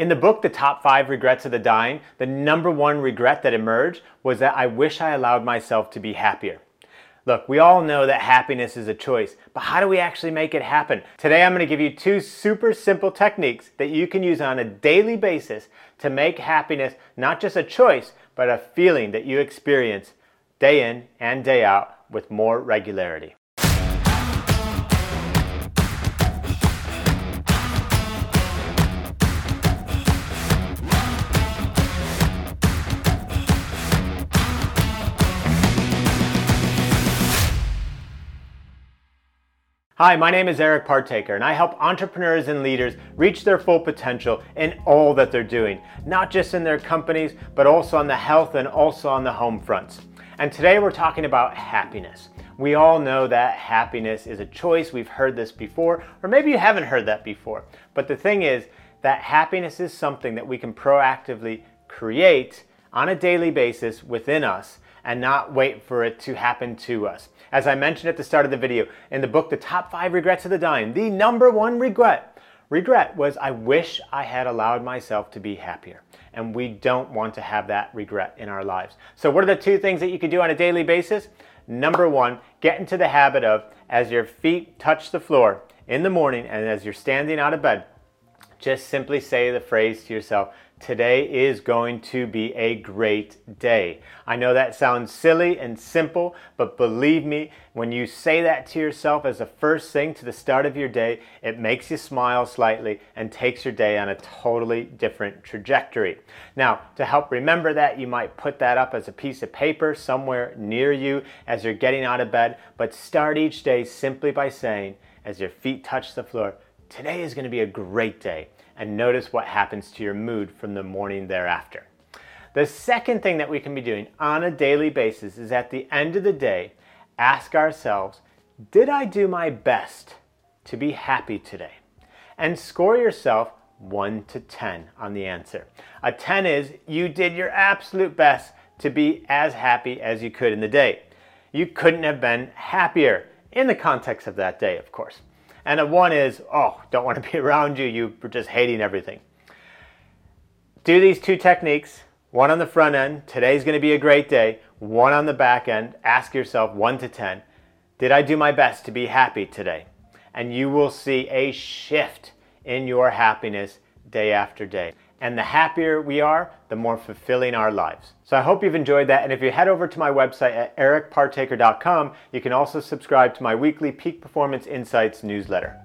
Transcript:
In the book, The Top Five Regrets of the Dying, the number one regret that emerged was that I wish I allowed myself to be happier. Look, we all know that happiness is a choice, but how do we actually make it happen? Today I'm going to give you two super simple techniques that you can use on a daily basis to make happiness not just a choice, but a feeling that you experience day in and day out with more regularity. Hi, my name is Eric Partaker, and I help entrepreneurs and leaders reach their full potential in all that they're doing, not just in their companies, but also on the health and also on the home fronts. And today we're talking about happiness. We all know that happiness is a choice. We've heard this before, or maybe you haven't heard that before. But the thing is that happiness is something that we can proactively create on a daily basis within us and not wait for it to happen to us. As I mentioned at the start of the video, in the book, The Top 5 Regrets of the Dying, the number one regret, regret was I wish I had allowed myself to be happier. And we don't want to have that regret in our lives. So what are the two things that you can do on a daily basis? Number one, get into the habit of, as your feet touch the floor in the morning and as you're standing out of bed, just simply say the phrase to yourself, Today is going to be a great day. I know that sounds silly and simple, but believe me, when you say that to yourself as the first thing to the start of your day, it makes you smile slightly and takes your day on a totally different trajectory. Now, to help remember that, you might put that up as a piece of paper somewhere near you as you're getting out of bed, but start each day simply by saying, as your feet touch the floor, today is going to be a great day and notice what happens to your mood from the morning thereafter. The second thing that we can be doing on a daily basis is at the end of the day, ask ourselves, did I do my best to be happy today? And score yourself 1 to 10 on the answer. A 10 is you did your absolute best to be as happy as you could in the day. You couldn't have been happier in the context of that day, of course. And a one is, oh, don't want to be around you, you're just hating everything. Do these two techniques, one on the front end, today's going to be a great day, one on the back end, ask yourself 1 to 10, did I do my best to be happy today? And you will see a shift in your happiness day after day. And the happier we are, the more fulfilling our lives. So I hope you've enjoyed that. And if you head over to my website at ericpartaker.com, you can also subscribe to my weekly Peak Performance Insights newsletter.